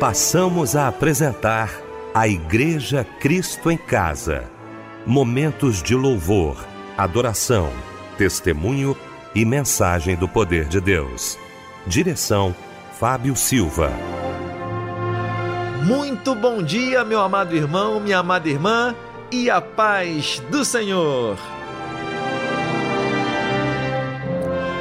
passamos a apresentar a Igreja Cristo em Casa. Momentos de louvor, adoração, testemunho e mensagem do poder de Deus. Direção Fábio Silva. Muito bom dia, meu amado irmão, minha amada irmã, e a paz do Senhor.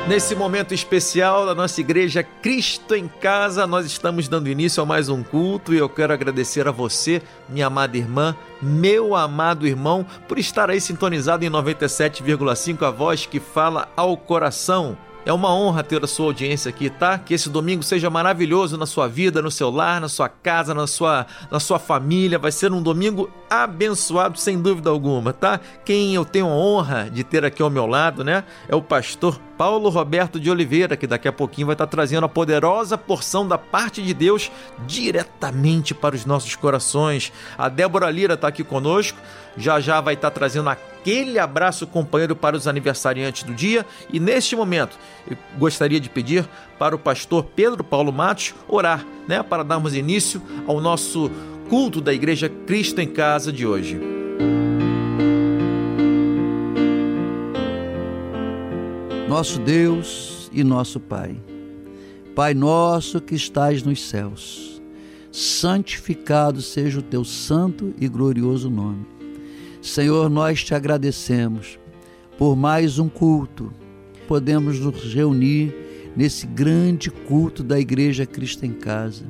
Nesse momento especial da nossa igreja Cristo em Casa, nós estamos dando início a mais um culto e eu quero agradecer a você, minha amada irmã, meu amado irmão, por estar aí sintonizado em 97,5 a voz que fala ao coração. É uma honra ter a sua audiência aqui, tá? Que esse domingo seja maravilhoso na sua vida, no seu lar, na sua casa, na sua, na sua família. Vai ser um domingo abençoado, sem dúvida alguma, tá? Quem eu tenho a honra de ter aqui ao meu lado, né? É o pastor Paulo Roberto de Oliveira, que daqui a pouquinho vai estar trazendo a poderosa porção da parte de Deus diretamente para os nossos corações. A Débora Lira está aqui conosco, já já vai estar trazendo aquele abraço companheiro para os aniversariantes do dia. E neste momento, gostaria de pedir para o pastor Pedro Paulo Matos orar, né, para darmos início ao nosso culto da Igreja Cristo em Casa de hoje. nosso Deus e nosso Pai. Pai nosso que estás nos céus, santificado seja o teu santo e glorioso nome. Senhor, nós te agradecemos por mais um culto. Podemos nos reunir nesse grande culto da Igreja Cristo em Casa.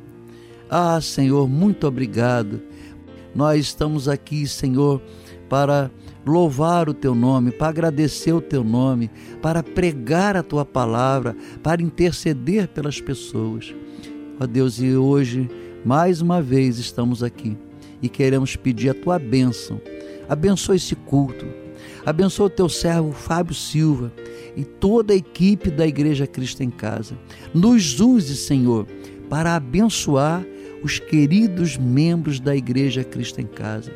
Ah, Senhor, muito obrigado. Nós estamos aqui, Senhor, para louvar o teu nome, para agradecer o teu nome, para pregar a tua palavra, para interceder pelas pessoas. Ó Deus, e hoje, mais uma vez, estamos aqui e queremos pedir a tua bênção. Abençoa esse culto. Abençoa o teu servo Fábio Silva e toda a equipe da Igreja Cristo em Casa. Nos use, Senhor, para abençoar os queridos membros da Igreja Cristo em Casa.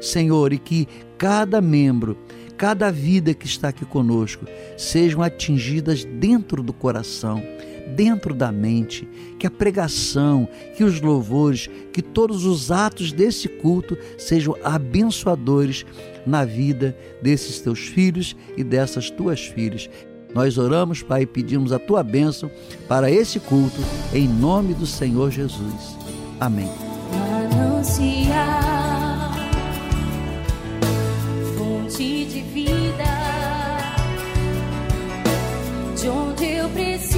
Senhor, e que cada membro, cada vida que está aqui conosco, sejam atingidas dentro do coração, dentro da mente, que a pregação, que os louvores, que todos os atos desse culto sejam abençoadores na vida desses teus filhos e dessas tuas filhas. Nós oramos, Pai, e pedimos a tua bênção para esse culto, em nome do Senhor Jesus. Amém. Anunciar fonte de vida, de onde eu preciso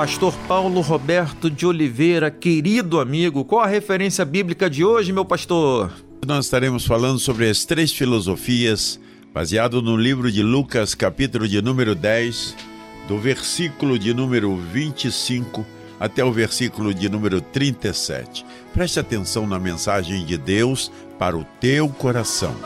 Pastor Paulo Roberto de Oliveira, querido amigo, qual a referência bíblica de hoje, meu pastor? Nós estaremos falando sobre as três filosofias, baseado no livro de Lucas, capítulo de número 10, do versículo de número 25 até o versículo de número 37. Preste atenção na mensagem de Deus para o teu coração.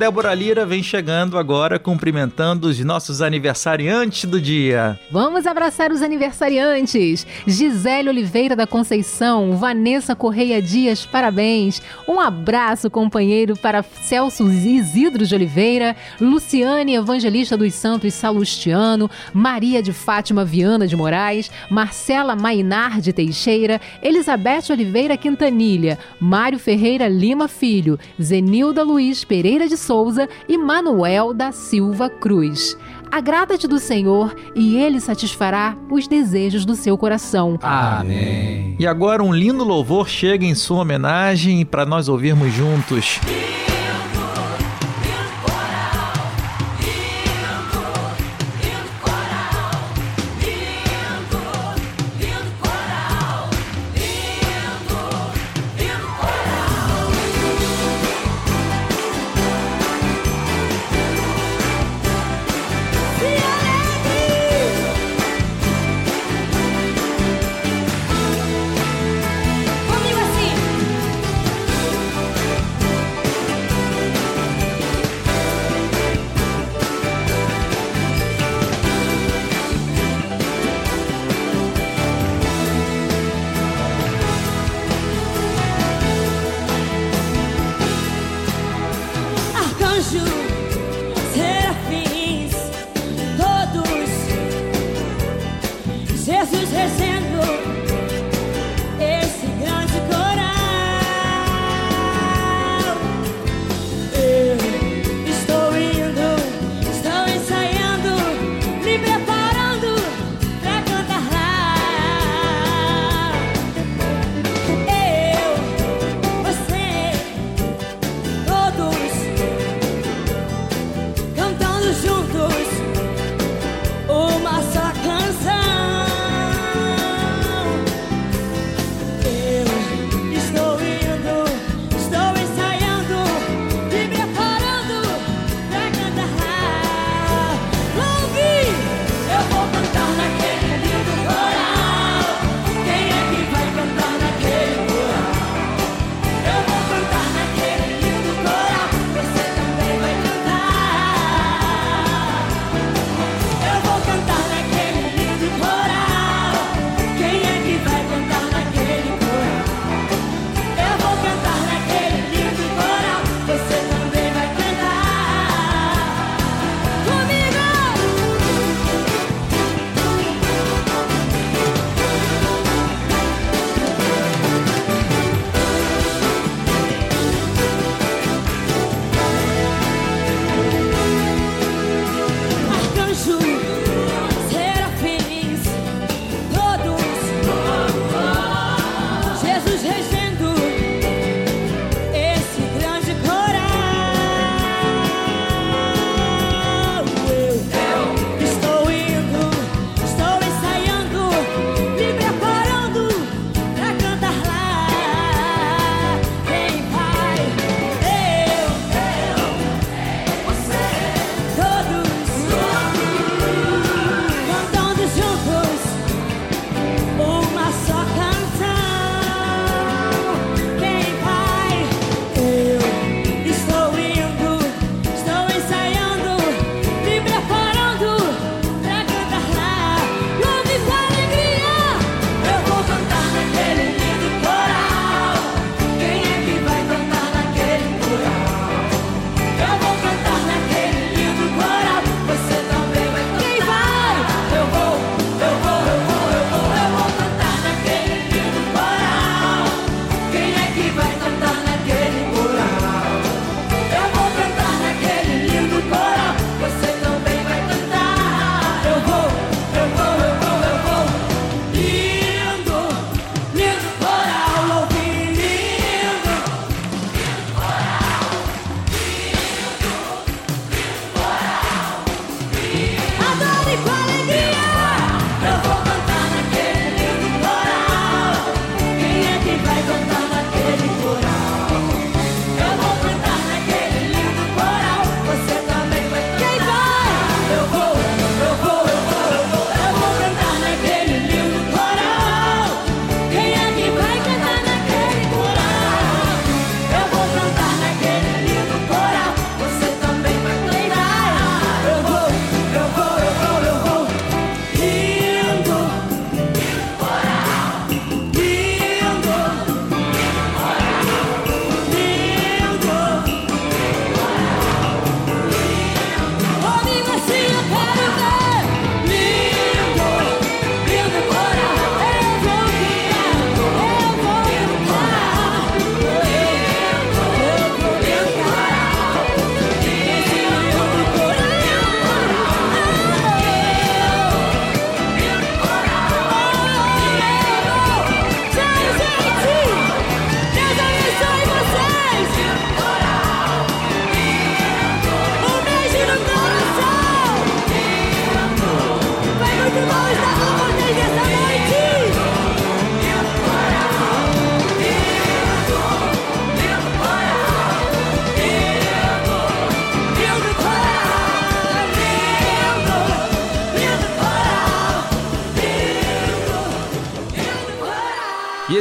Débora Lira vem chegando agora cumprimentando os nossos aniversariantes do dia. Vamos abraçar os aniversariantes. Gisele Oliveira da Conceição, Vanessa Correia Dias, parabéns. Um abraço, companheiro, para Celso Isidro de Oliveira, Luciane Evangelista dos Santos Salustiano, Maria de Fátima Viana de Moraes, Marcela Mainar de Teixeira, Elizabeth Oliveira Quintanilha, Mário Ferreira Lima Filho, Zenilda Luiz Pereira de Souza e Manuel da Silva Cruz. Agrada-te do Senhor e Ele satisfará os desejos do seu coração. Amém. E agora um lindo louvor chega em sua homenagem para nós ouvirmos juntos.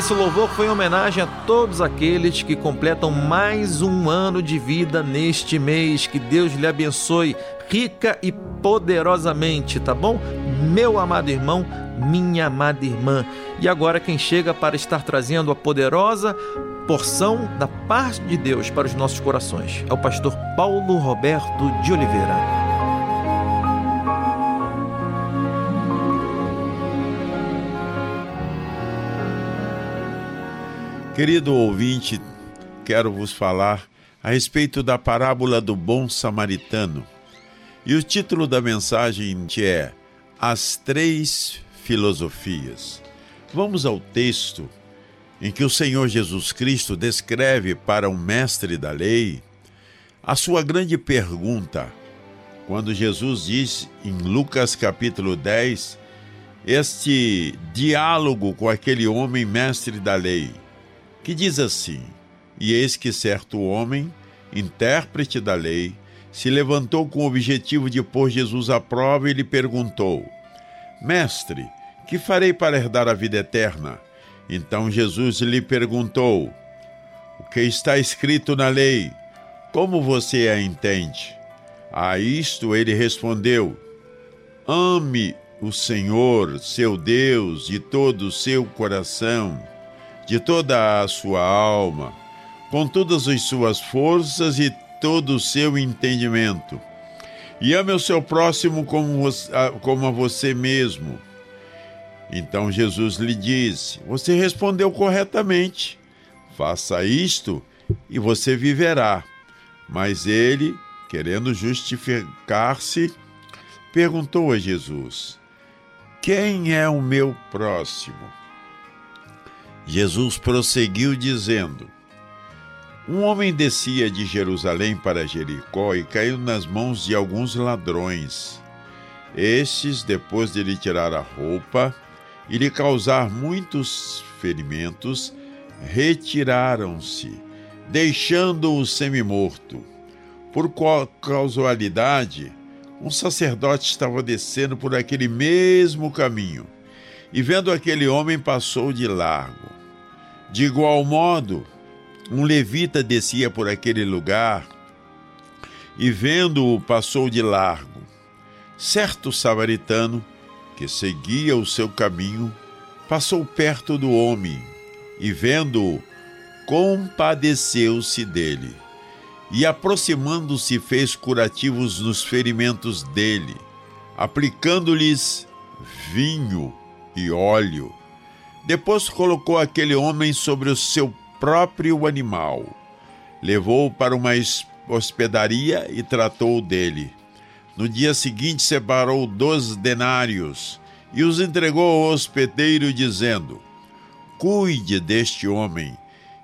Esse louvor foi em homenagem a todos aqueles que completam mais um ano de vida neste mês. Que Deus lhe abençoe rica e poderosamente, tá bom? Meu amado irmão, minha amada irmã. E agora quem chega para estar trazendo a poderosa porção da paz de Deus para os nossos corações é o pastor Paulo Roberto de Oliveira. Querido ouvinte, quero vos falar a respeito da parábola do bom samaritano. E o título da mensagem é As Três Filosofias. Vamos ao texto em que o Senhor Jesus Cristo descreve para um mestre da lei a sua grande pergunta, quando Jesus diz em Lucas capítulo 10 este diálogo com aquele homem mestre da lei, que diz assim: E eis que certo homem, intérprete da lei, se levantou com o objetivo de pôr Jesus à prova e lhe perguntou: Mestre, que farei para herdar a vida eterna? Então Jesus lhe perguntou: O que está escrito na lei? Como você a entende? A isto ele respondeu: Ame o Senhor, seu Deus, de todo o seu coração, de toda a sua alma, com todas as suas forças e todo o seu entendimento. E ame o seu próximo como, como a você mesmo. Então Jesus lhe disse: Você respondeu corretamente. Faça isto e você viverá. Mas ele, querendo justificar-se, perguntou a Jesus: Quem é o meu próximo? Jesus prosseguiu dizendo: Um homem descia de Jerusalém para Jericó e caiu nas mãos de alguns ladrões. Estes, depois de lhe tirar a roupa e lhe causar muitos ferimentos, retiraram-se, deixando-o semi-morto. Por casualidade, um sacerdote estava descendo por aquele mesmo caminho e, vendo aquele homem, passou de largo. De igual modo, um levita descia por aquele lugar e, vendo-o, passou de largo. Certo samaritano, que seguia o seu caminho, passou perto do homem e, vendo-o, compadeceu-se dele. E, aproximando-se, fez curativos nos ferimentos dele, aplicando-lhes vinho e óleo. Depois colocou aquele homem sobre o seu próprio animal, levou-o para uma hospedaria e tratou dele. No dia seguinte, separou dois denários e os entregou ao hospedeiro, dizendo: Cuide deste homem,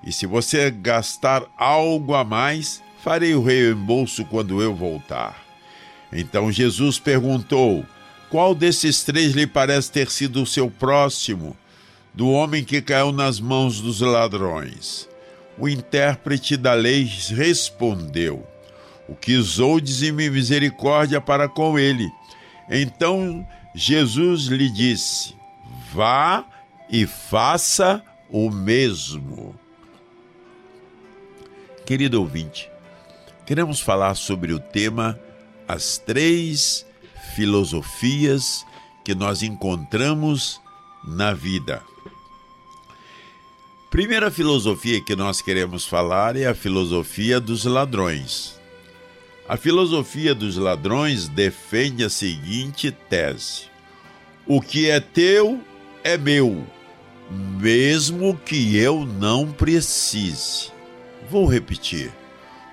e se você gastar algo a mais, farei o reembolso quando eu voltar. Então Jesus perguntou: Qual desses três lhe parece ter sido o seu próximo? Do homem que caiu nas mãos dos ladrões. O intérprete da lei respondeu: O que usou de misericórdia para com ele. Então Jesus lhe disse: Vá e faça o mesmo. Querido ouvinte, queremos falar sobre o tema As Três Filosofias que nós encontramos na vida. Primeira filosofia que nós queremos falar é a filosofia dos ladrões. A filosofia dos ladrões defende a seguinte tese: O que é teu é meu, mesmo que eu não precise. Vou repetir: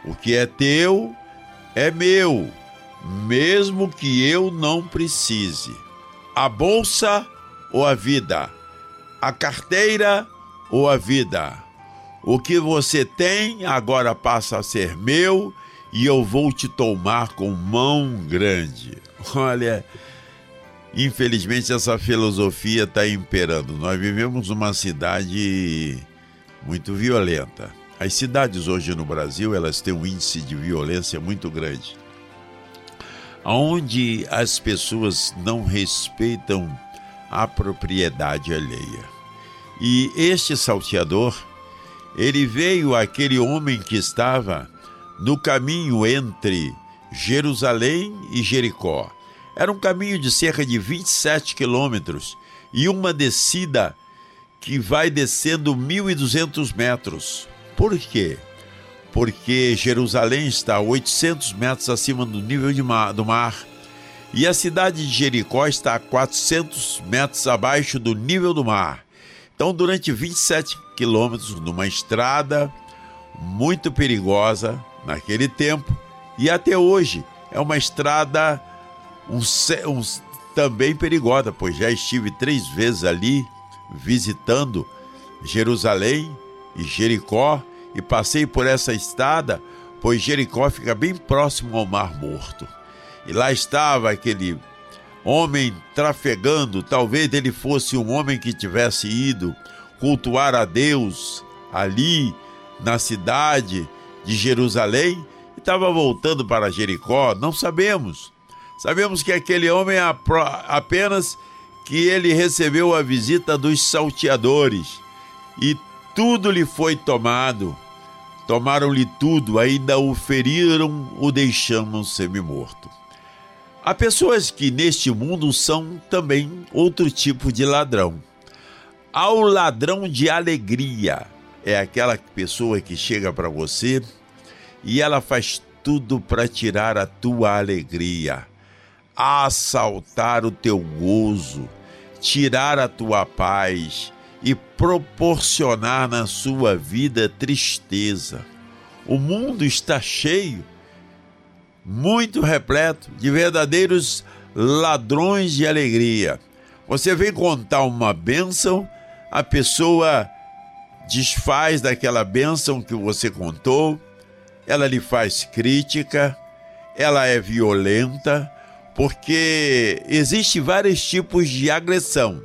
O que é teu é meu, mesmo que eu não precise. A bolsa ou a vida, a carteira ou a vida. O que você tem agora passa a ser meu e eu vou te tomar com mão grande. Olha, infelizmente essa filosofia está imperando. Nós vivemos uma cidade muito violenta. As cidades hoje no Brasil elas têm um índice de violência muito grande, onde as pessoas não respeitam a propriedade alheia. E este salteador, ele veio aquele homem que estava no caminho entre Jerusalém e Jericó. Era um caminho de cerca de 27 quilômetros e uma descida que vai descendo 1.200 metros. Por quê? Porque Jerusalém está a 800 metros acima do nível do mar e a cidade de Jericó está a 400 metros abaixo do nível do mar. Então, durante 27 quilômetros, numa estrada muito perigosa naquele tempo e até hoje é uma estrada um, um, também perigosa, pois já estive três vezes ali visitando Jerusalém e Jericó e passei por essa estrada, pois Jericó fica bem próximo ao Mar Morto. E lá estava aquele homem trafegando, talvez ele fosse um homem que tivesse ido cultuar a Deus ali na cidade de Jerusalém e estava voltando para Jericó, não sabemos. Sabemos que aquele homem apenas que ele recebeu a visita dos salteadores e tudo lhe foi tomado. Tomaram-lhe tudo, ainda o feriram, o deixando semi-morto. Há pessoas que neste mundo são também outro tipo de ladrão. Há o ladrão de alegria. É aquela pessoa que chega para você e ela faz tudo para tirar a tua alegria, assaltar o teu gozo, tirar a tua paz e proporcionar na sua vida tristeza. O mundo está cheio muito repleto de verdadeiros ladrões de alegria. Você vem contar uma bênção, a pessoa desfaz daquela bênção que você contou, ela lhe faz crítica, ela é violenta, porque existe vários tipos de agressão.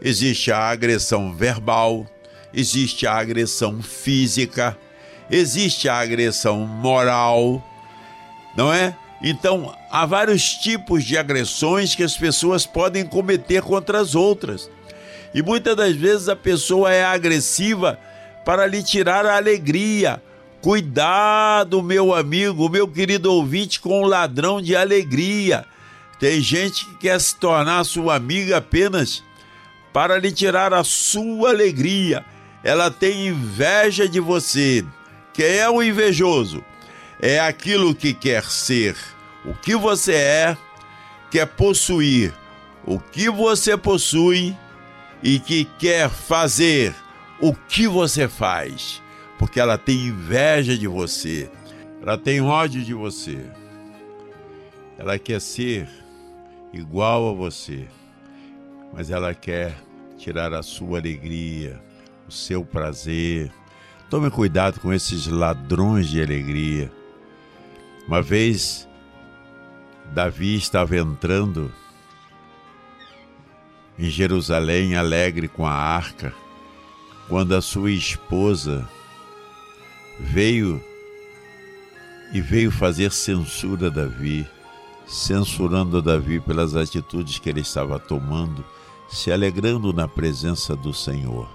Existe a agressão verbal, existe a agressão física, existe a agressão moral, não é? Então, há vários tipos de agressões que as pessoas podem cometer contra as outras. E muitas das vezes a pessoa é agressiva para lhe tirar a alegria. Cuidado, meu amigo, meu querido ouvinte, com o ladrão de alegria. Tem gente que quer se tornar sua amiga apenas para lhe tirar a sua alegria. Ela tem inveja de você. Quem é o invejoso? É aquilo que quer ser. O que você é, quer possuir. O que você possui e que quer fazer. O que você faz, porque ela tem inveja de você, ela tem ódio de você, ela quer ser igual a você, mas ela quer tirar a sua alegria, o seu prazer. Tome cuidado com esses ladrões de alegria uma vez, Davi estava entrando em Jerusalém alegre com a arca, quando a sua esposa veio e veio fazer censura a Davi, censurando Davi pelas atitudes que ele estava tomando, se alegrando na presença do Senhor.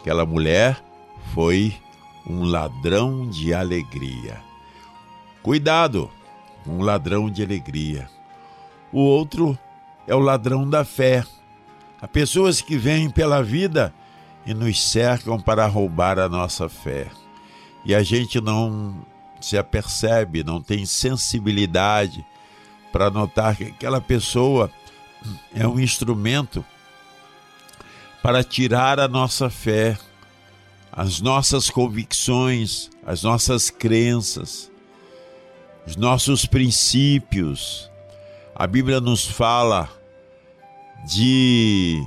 Aquela mulher foi um ladrão de alegria. Cuidado, um ladrão de alegria. O outro é o ladrão da fé. Há pessoas que vêm pela vida e nos cercam para roubar a nossa fé. E a gente não se apercebe, não tem sensibilidade para notar que aquela pessoa é um instrumento para tirar a nossa fé, as nossas convicções, as nossas crenças os nossos princípios. A Bíblia nos fala de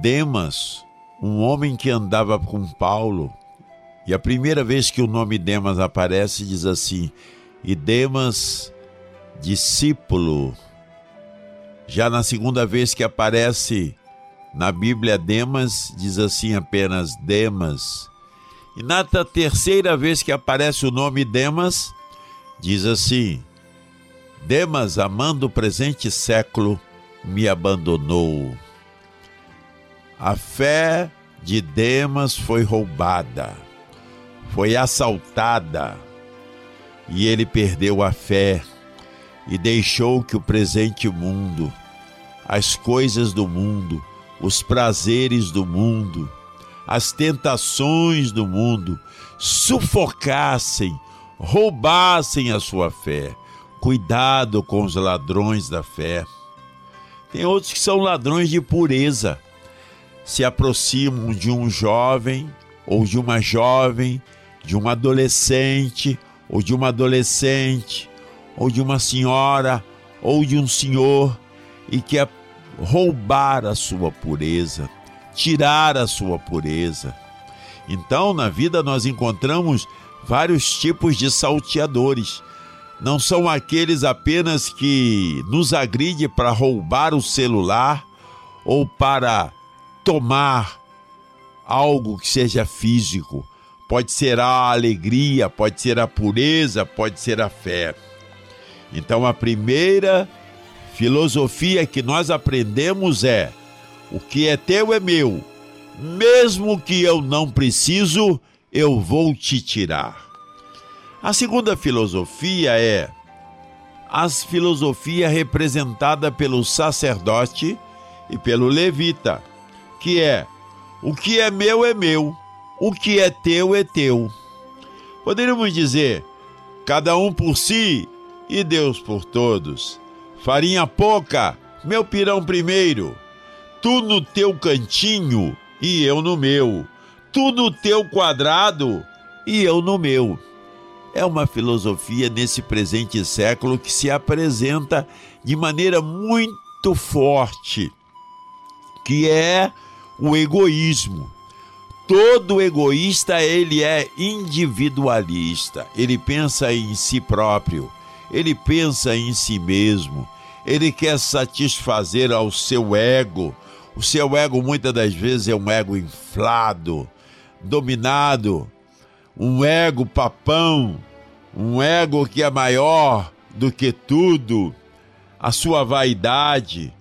Demas, um homem que andava com Paulo. E a primeira vez que o nome Demas aparece, diz assim: E Demas, discípulo. Já na segunda vez que aparece na Bíblia Demas, diz assim apenas Demas. E na terceira vez que aparece o nome Demas, Diz assim: Demas, amando o presente século, me abandonou. A fé de Demas foi roubada, foi assaltada, e ele perdeu a fé e deixou que o presente mundo, as coisas do mundo, os prazeres do mundo, as tentações do mundo sufocassem, roubassem a sua fé. Cuidado com os ladrões da fé. Tem outros que são ladrões de pureza. Se aproximam de um jovem ou de uma jovem, de um adolescente ou de uma adolescente, ou de uma senhora ou de um senhor e quer roubar a sua pureza, tirar a sua pureza. Então, na vida nós encontramos vários tipos de salteadores. Não são aqueles apenas que nos agride para roubar o celular ou para tomar algo que seja físico. Pode ser a alegria, pode ser a pureza, pode ser a fé. Então, a primeira filosofia que nós aprendemos é: o que é teu é meu, mesmo que eu não preciso, eu vou te tirar. A segunda filosofia é a filosofia representada pelo sacerdote e pelo levita, que é: o que é meu é meu, o que é teu é teu. Poderíamos dizer, cada um por si e Deus por todos. Farinha pouca, meu pirão primeiro. Tu no teu cantinho e eu no meu. Tu no teu quadrado e eu no meu. É uma filosofia nesse presente século que se apresenta de maneira muito forte, que é o egoísmo. Todo egoísta ele é individualista, ele pensa em si próprio ele pensa em si mesmo, ele quer satisfazer ao seu ego. O seu ego muitas das vezes é um ego inflado, dominado, um ego papão, um ego que é maior do que tudo, a sua vaidade.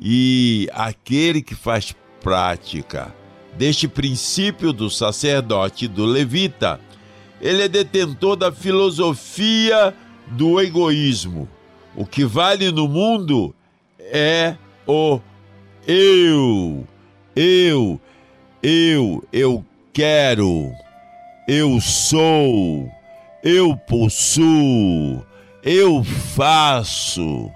E aquele que faz prática deste princípio do sacerdote do levita, ele é detentor da filosofia do egoísmo. O que vale no mundo é o eu, eu, eu, eu quero, eu sou, eu possuo, eu faço.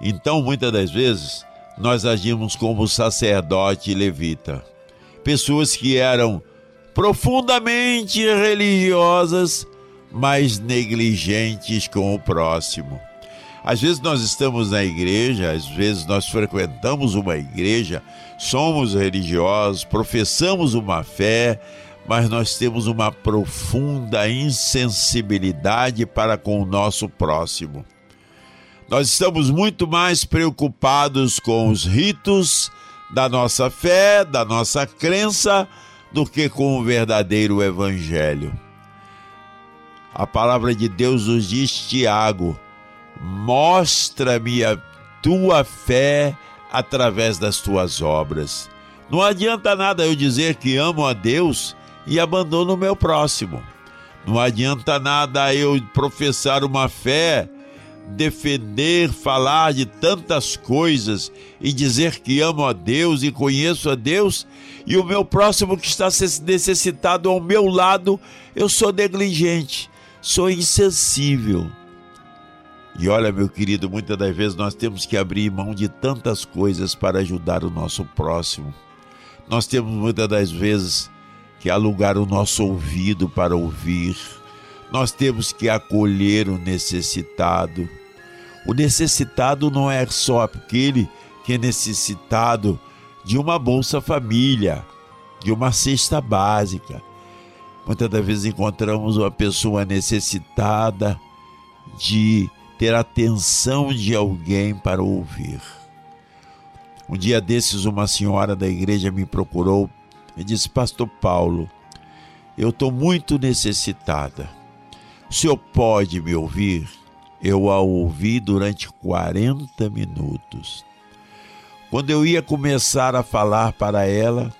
Então, muitas das vezes, nós agimos como sacerdote levita. Pessoas que eram profundamente religiosas, mas negligentes com o próximo. Às vezes nós estamos na igreja, às vezes nós frequentamos uma igreja, somos religiosos, professamos uma fé, mas nós temos uma profunda insensibilidade para com o nosso próximo. Nós estamos muito mais preocupados com os ritos da nossa fé, da nossa crença, do que com o verdadeiro evangelho. A palavra de Deus nos diz, Tiago: mostra-me a tua fé através das tuas obras. Não adianta nada eu dizer que amo a Deus e abandono o meu próximo. Não adianta nada eu professar uma fé, defender, falar de tantas coisas e dizer que amo a Deus e conheço a Deus e o meu próximo que está necessitado ao meu lado, eu sou negligente sou insensível. E olha, meu querido, muitas das vezes nós temos que abrir mão de tantas coisas para ajudar o nosso próximo. Nós temos muitas das vezes que alugar o nosso ouvido para ouvir. Nós temos que acolher o necessitado. O necessitado não é só aquele que é necessitado de uma Bolsa Família, de uma cesta básica Muitas das vezes encontramos uma pessoa necessitada de ter atenção de alguém para ouvir. Um dia desses, uma senhora da igreja me procurou e disse: Pastor Paulo, eu estou muito necessitada. O senhor pode me ouvir? Eu a ouvi durante 40 minutos. Quando eu ia começar a falar para ela,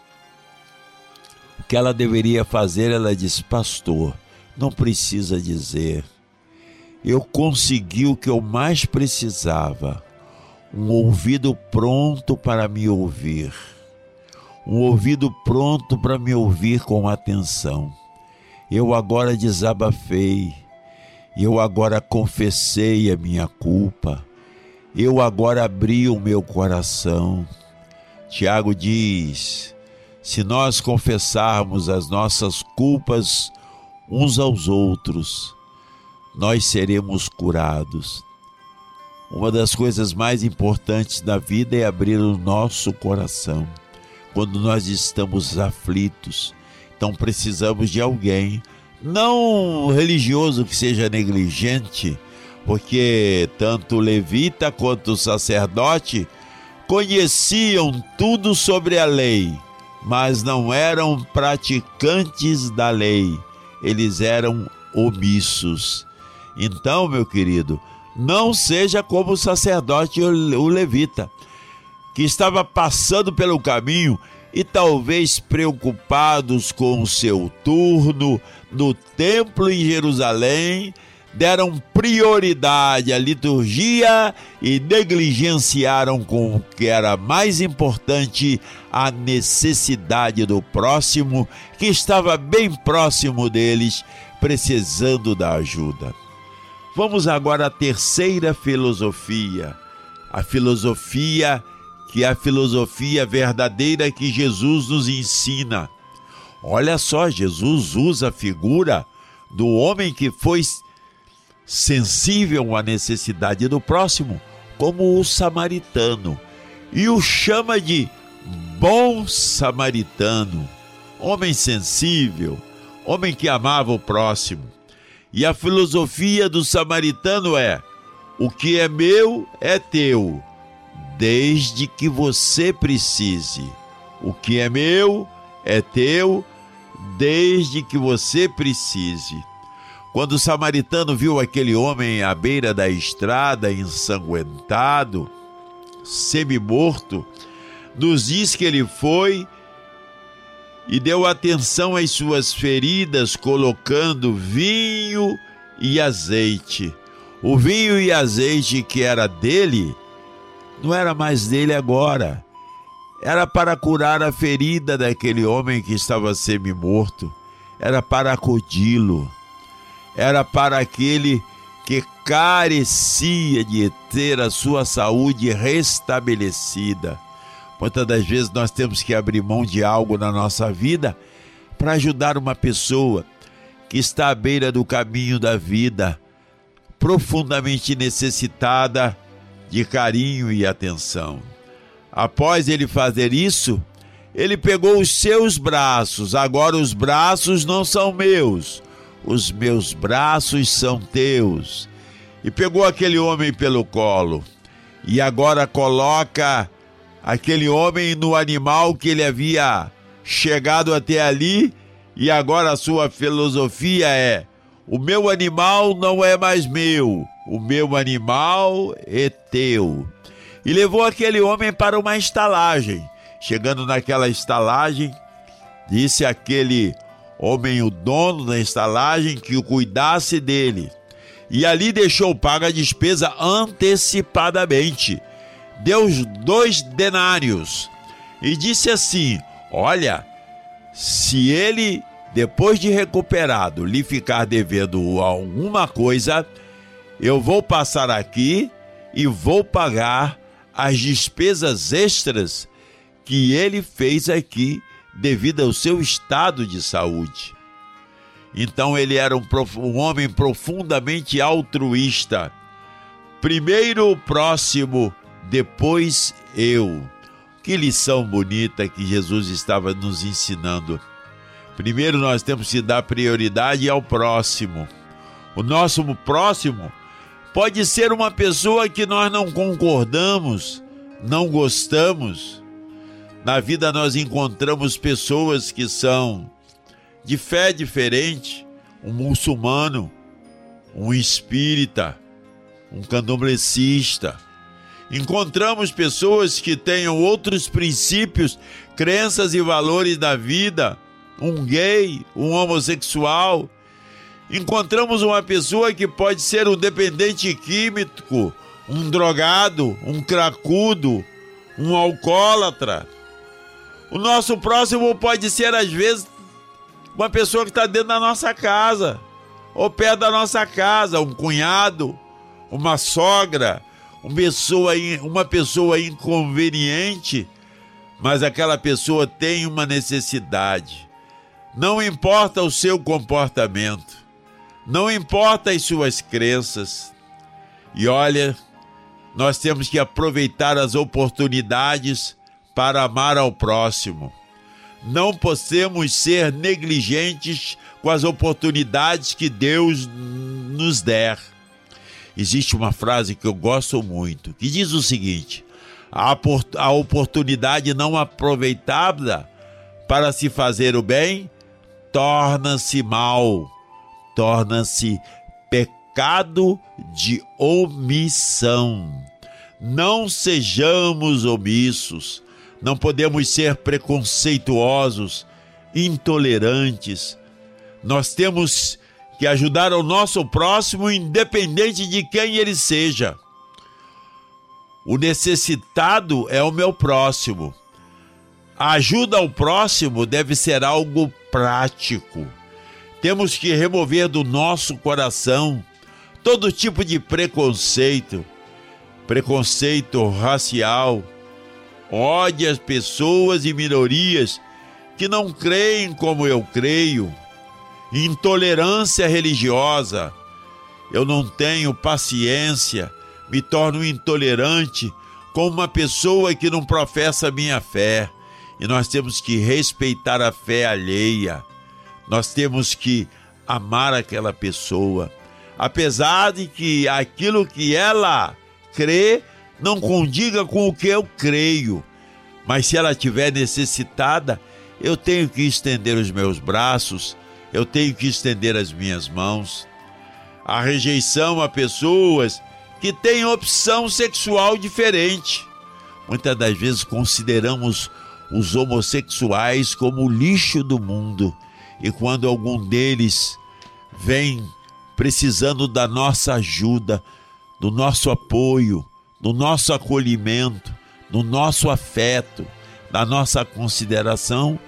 o que ela deveria fazer, ela disse: Pastor, não precisa dizer. Eu consegui o que eu mais precisava: um ouvido pronto para me ouvir. Um ouvido pronto para me ouvir com atenção. Eu agora desabafei, eu agora confessei a minha culpa, eu agora abri o meu coração. Tiago diz: se nós confessarmos as nossas culpas uns aos outros, nós seremos curados. Uma das coisas mais importantes da vida é abrir o nosso coração quando nós estamos aflitos. Então precisamos de alguém, não religioso que seja negligente, porque tanto o levita quanto o sacerdote conheciam tudo sobre a lei, mas não eram praticantes da lei, eles eram omissos. Então, meu querido, não seja como o sacerdote o levita, que estava passando pelo caminho e talvez preocupados com o seu turno no templo em Jerusalém, deram prioridade à liturgia e negligenciaram com o que era mais importante, a necessidade do próximo, que estava bem próximo deles, precisando da ajuda. Vamos agora à terceira filosofia, a filosofia que é a filosofia verdadeira que Jesus nos ensina. Olha só, Jesus usa a figura do homem que foi sensível à necessidade do próximo, como o samaritano, e o chama de bom samaritano, homem sensível, homem que amava o próximo. E a filosofia do samaritano é: o que é meu é teu, desde que você precise. O que é meu é teu, desde que você precise. Quando o samaritano viu aquele homem à beira da estrada, ensanguentado, semi-morto, nos diz que ele foi e deu atenção às suas feridas, colocando vinho e azeite. O vinho e azeite que era dele, não era mais dele agora. Era para curar a ferida daquele homem que estava semi-morto. Era para acudi-lo. Era para aquele que carecia de ter a sua saúde restabelecida. Muitas das vezes nós temos que abrir mão de algo na nossa vida para ajudar uma pessoa que está à beira do caminho da vida, profundamente necessitada de carinho e atenção. Após ele fazer isso, ele pegou os seus braços. Agora os braços não são meus, os meus braços são teus. E pegou aquele homem pelo colo. E agora coloca aquele homem no animal que ele havia chegado até ali, e agora a sua filosofia é: o meu animal não é mais meu, o meu animal é teu. E levou aquele homem para uma estalagem. Chegando naquela estalagem, disse aquele homem, o dono da estalagem, que o cuidasse dele. E ali deixou paga a despesa antecipadamente deu dois denários e disse assim: Olha, se ele, depois de recuperado, lhe ficar devendo alguma coisa, eu vou passar aqui e vou pagar as despesas extras que ele fez aqui devido ao seu estado de saúde. Então ele era um, um homem profundamente altruísta. Primeiro o próximo depois eu. Que lição bonita que Jesus estava nos ensinando. Primeiro nós temos que dar prioridade ao próximo. O nosso próximo pode ser uma pessoa que nós não concordamos, não gostamos. Na vida nós encontramos pessoas que são de fé diferente, um muçulmano, um espírita, um candomblessista Encontramos pessoas que tenham outros princípios, crenças e valores da vida, um gay, um homossexual. Encontramos uma pessoa que pode ser um dependente químico, um drogado, um cracudo, um alcoólatra. O nosso próximo pode ser, às vezes, uma pessoa que está dentro da nossa casa, ou perto da nossa casa, um cunhado, uma sogra, uma pessoa, uma pessoa inconveniente, mas aquela pessoa tem uma necessidade. Não importa o seu comportamento, não importa as suas crenças. E olha, nós temos que aproveitar as oportunidades para amar ao próximo. Não podemos ser negligentes com as oportunidades que Deus nos der. Existe uma frase que eu gosto muito, que diz o seguinte: a oportunidade não aproveitada para se fazer o bem torna-se mal, torna-se pecado de omissão. Não sejamos omissos, não podemos ser preconceituosos, intolerantes. Nós temos que ajudar o nosso próximo, independente de quem ele seja. O necessitado é o meu próximo. A ajuda ao próximo deve ser algo prático. Temos que remover do nosso coração todo tipo de preconceito, preconceito racial, ódio às pessoas e minorias que não creem como eu creio, intolerância religiosa. Eu não tenho paciência, me torno intolerante com uma pessoa que não professa a minha fé. E nós temos que respeitar a fé alheia. Nós temos que amar aquela pessoa, apesar de que aquilo que ela crê não condiga com o que eu creio. Mas se ela estiver necessitada, eu tenho que estender os meus braços, eu tenho que estender as minhas mãos. A rejeição a pessoas que têm opção sexual diferente. Muitas das vezes consideramos os homossexuais como o lixo do mundo, e quando algum deles vem precisando da nossa ajuda, do nosso apoio, do nosso acolhimento, do nosso afeto, da nossa consideração,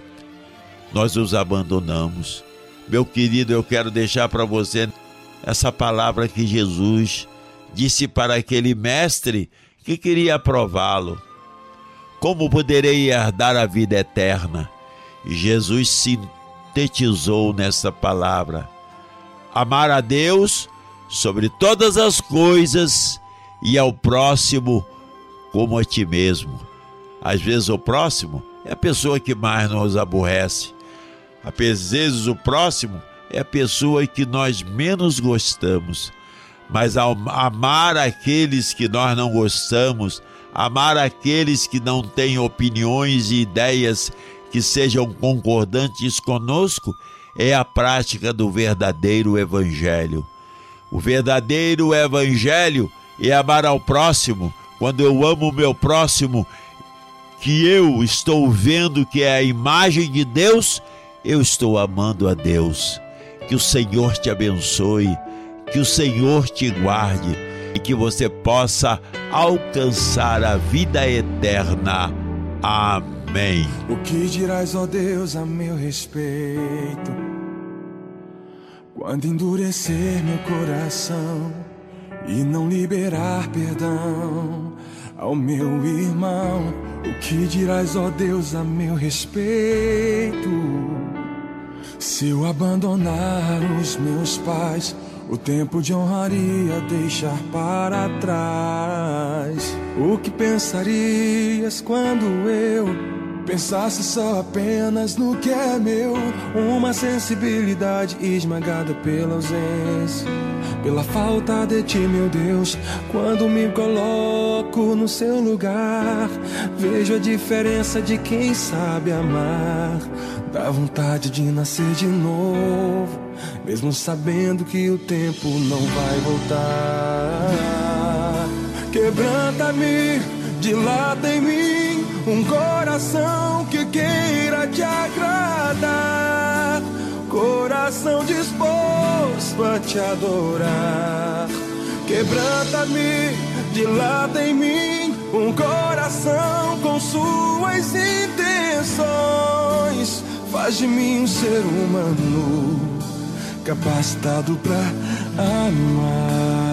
nós os abandonamos. Meu querido, eu quero deixar para você essa palavra que Jesus disse para aquele mestre que queria prová-lo. Como poderei herdar a vida eterna? E Jesus sintetizou nessa palavra: amar a Deus sobre todas as coisas e ao próximo como a ti mesmo. Às vezes o próximo é a pessoa que mais nos aborrece. Às vezes o próximo é a pessoa que nós menos gostamos. Mas amar aqueles que nós não gostamos, amar aqueles que não têm opiniões e ideias que sejam concordantes conosco, é a prática do verdadeiro evangelho. O verdadeiro evangelho é amar ao próximo. Quando eu amo o meu próximo, que eu estou vendo que é a imagem de Deus, eu estou amando a Deus. Que o Senhor te abençoe, que o Senhor te guarde e que você possa alcançar a vida eterna. Amém. O que dirás, ó Deus, a meu respeito? Quando endurecer meu coração e não liberar perdão ao meu irmão, o que dirás, ó Deus, a meu respeito? Se eu abandonar os meus pais, o tempo de honraria deixar para trás. O que pensarias quando eu pensasse só apenas no que é meu? Uma sensibilidade esmagada pela ausência, pela falta de ti, meu Deus. Quando me coloco no seu lugar, vejo a diferença de quem sabe amar. Dá vontade de nascer de novo, mesmo sabendo que o tempo não vai voltar. Quebranta-me, dilata em mim um coração que queira te agradar, coração disposto a te adorar. Quebranta-me, dilata em mim um coração com suas intenções. Faz de mim um ser humano capacitado pra amar.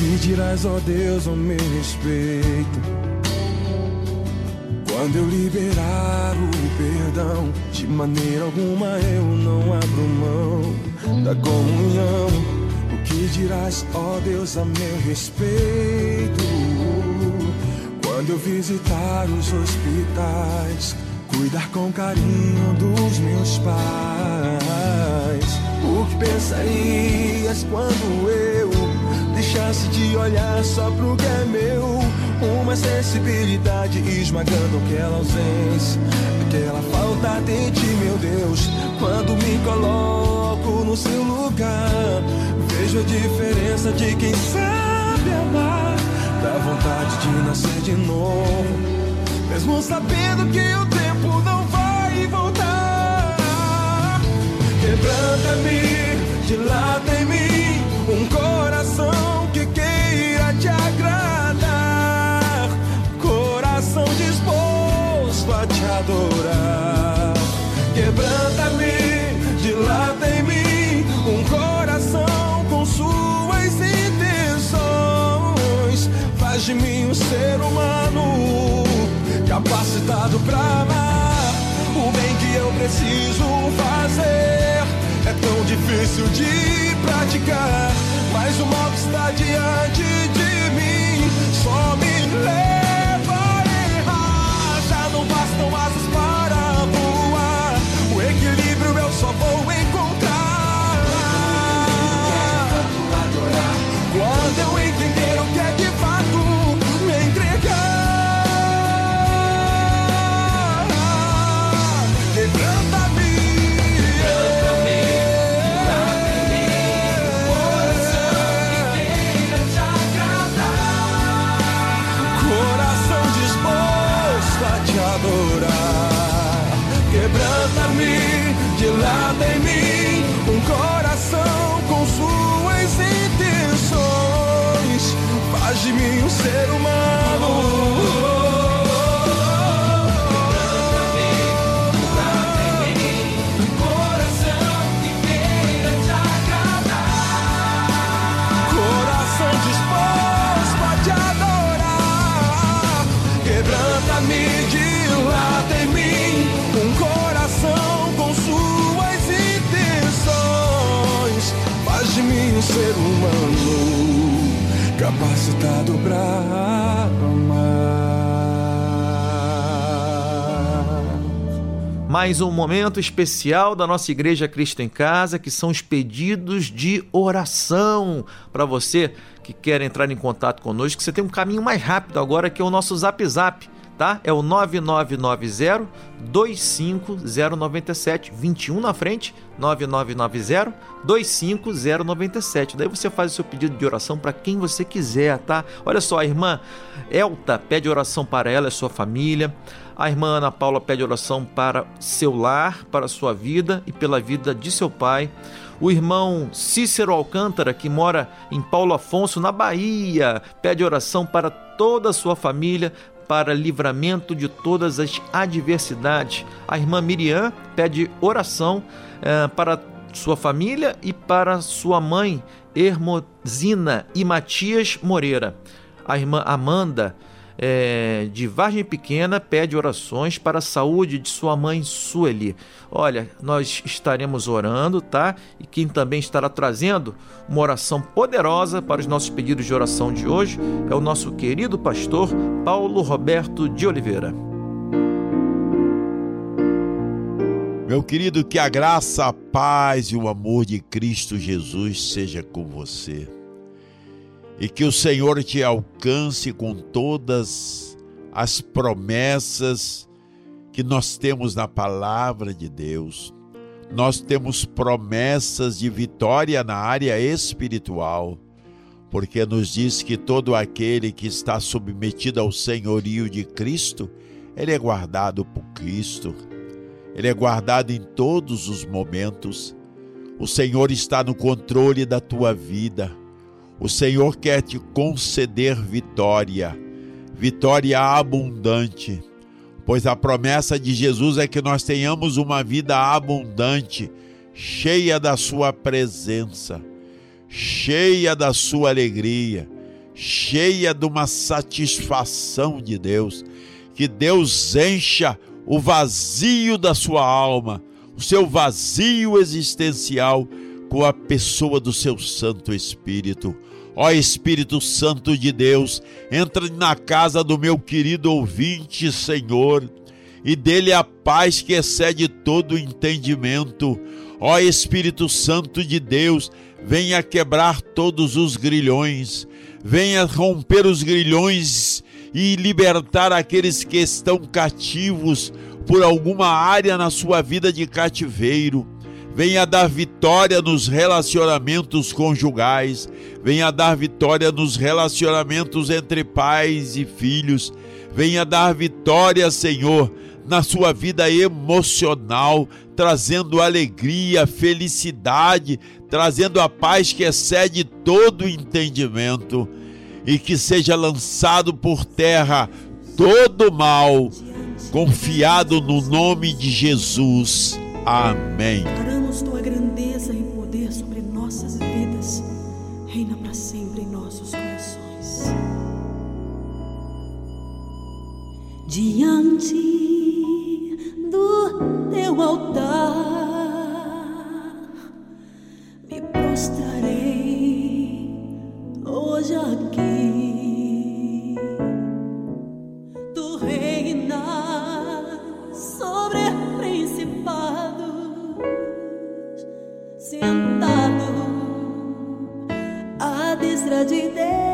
O que dirás, ó Deus, ao meu respeito? Quando eu liberar o perdão, de maneira alguma eu não abro mão da comunhão. O que dirás, ó Deus, a meu respeito? Quando eu visitar os hospitais, cuidar com carinho dos meus pais. O que pensarias quando eu deixasse de olhar só pro que é meu? Uma sensibilidade esmagando aquela ausência, aquela falta de ti, meu Deus. Quando me coloco no seu lugar, vejo a diferença de quem sabe amar. Dá vontade de nascer de novo, mesmo sabendo que o tempo não vai voltar. Quebranta-me, dilata em mim um coração te adorar. Quebranta-me, dilata em mim um coração com suas intenções. Faz de mim um ser humano capacitado pra amar o bem que eu preciso fazer. É tão difícil de praticar, mas o mal que está diante de mim só me leva asas para voar, o equilíbrio eu só vou capacitado pra amar. Mais um momento especial da nossa Igreja Cristo em Casa, que são os pedidos de oração para você que quer entrar em contato conosco. Você tem um caminho mais rápido agora que é o nosso Zap Zap, tá? É o 9990 25097, 21 na frente, 9990 25097. Daí você faz o seu pedido de oração para quem você quiser, tá? Olha só, a irmã Elta pede oração para ela e sua família. A irmã Ana Paula pede oração para seu lar, para sua vida e pela vida de seu pai. O irmão Cícero Alcântara, que mora em Paulo Afonso, na Bahia, pede oração para toda a sua família, para livramento de todas as adversidades. A irmã Miriam pede oração eh, para sua família e para sua mãe, Hermosina e Matias Moreira. A irmã Amanda é, de Vargem Pequena pede orações para a saúde de sua mãe Sueli. Olha, nós estaremos orando, tá? E quem também estará trazendo uma oração poderosa para os nossos pedidos de oração de hoje é o nosso querido pastor Paulo Roberto de Oliveira. Meu querido, que a graça, a paz e o amor de Cristo Jesus seja com você. E que o Senhor te alcance com todas as promessas que nós temos na palavra de Deus. Nós temos promessas de vitória na área espiritual, porque nos diz que todo aquele que está submetido ao senhorio de Cristo, ele é guardado por Cristo. Ele é guardado em todos os momentos. O Senhor está no controle da tua vida. O Senhor quer te conceder vitória, vitória abundante, pois a promessa de Jesus é que nós tenhamos uma vida abundante, cheia da Sua presença, cheia da Sua alegria, cheia de uma satisfação de Deus. Que Deus encha o vazio da sua alma, o seu vazio existencial com a pessoa do seu Santo Espírito. Ó Espírito Santo de Deus, entra na casa do meu querido ouvinte, Senhor, e dele a paz que excede todo entendimento. Ó Espírito Santo de Deus, venha quebrar todos os grilhões, venha romper os grilhões e libertar aqueles que estão cativos por alguma área na sua vida de cativeiro. Venha dar vitória nos relacionamentos conjugais, venha dar vitória nos relacionamentos entre pais e filhos, venha dar vitória, Senhor, na sua vida emocional, trazendo alegria, felicidade, trazendo a paz que excede todo entendimento e que seja lançado por terra todo mal, confiado no nome de Jesus. Amém. Diante do teu altar, me prostrarei hoje aqui. Tu reinas sobre principados, sentado à destra de Deus,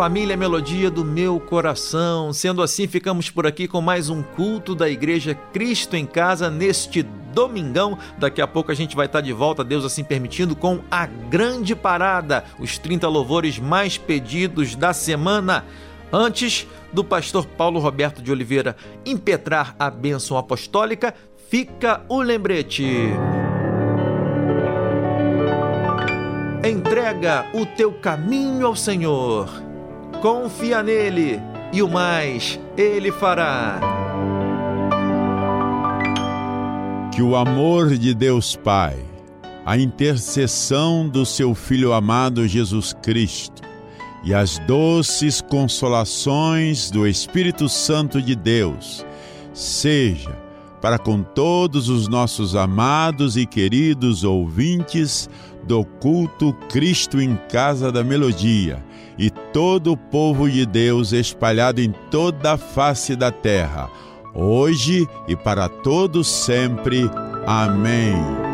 família Melodia do meu coração. Sendo assim, ficamos por aqui com mais um culto da Igreja Cristo em Casa neste domingão. Daqui a pouco a gente vai estar de volta, Deus assim permitindo, com a grande parada, os 30 louvores mais pedidos da semana. Antes do pastor Paulo Roberto de Oliveira impetrar a bênção apostólica, fica o lembrete. Entrega o teu caminho ao Senhor. Confia nele e o mais ele fará. Que o amor de Deus Pai, a intercessão do seu Filho amado Jesus Cristo e as doces consolações do Espírito Santo de Deus seja para com todos os nossos amados e queridos ouvintes do culto Cristo em Casa da Melodia e todo o povo de Deus espalhado em toda a face da terra, hoje e para todos sempre. Amém.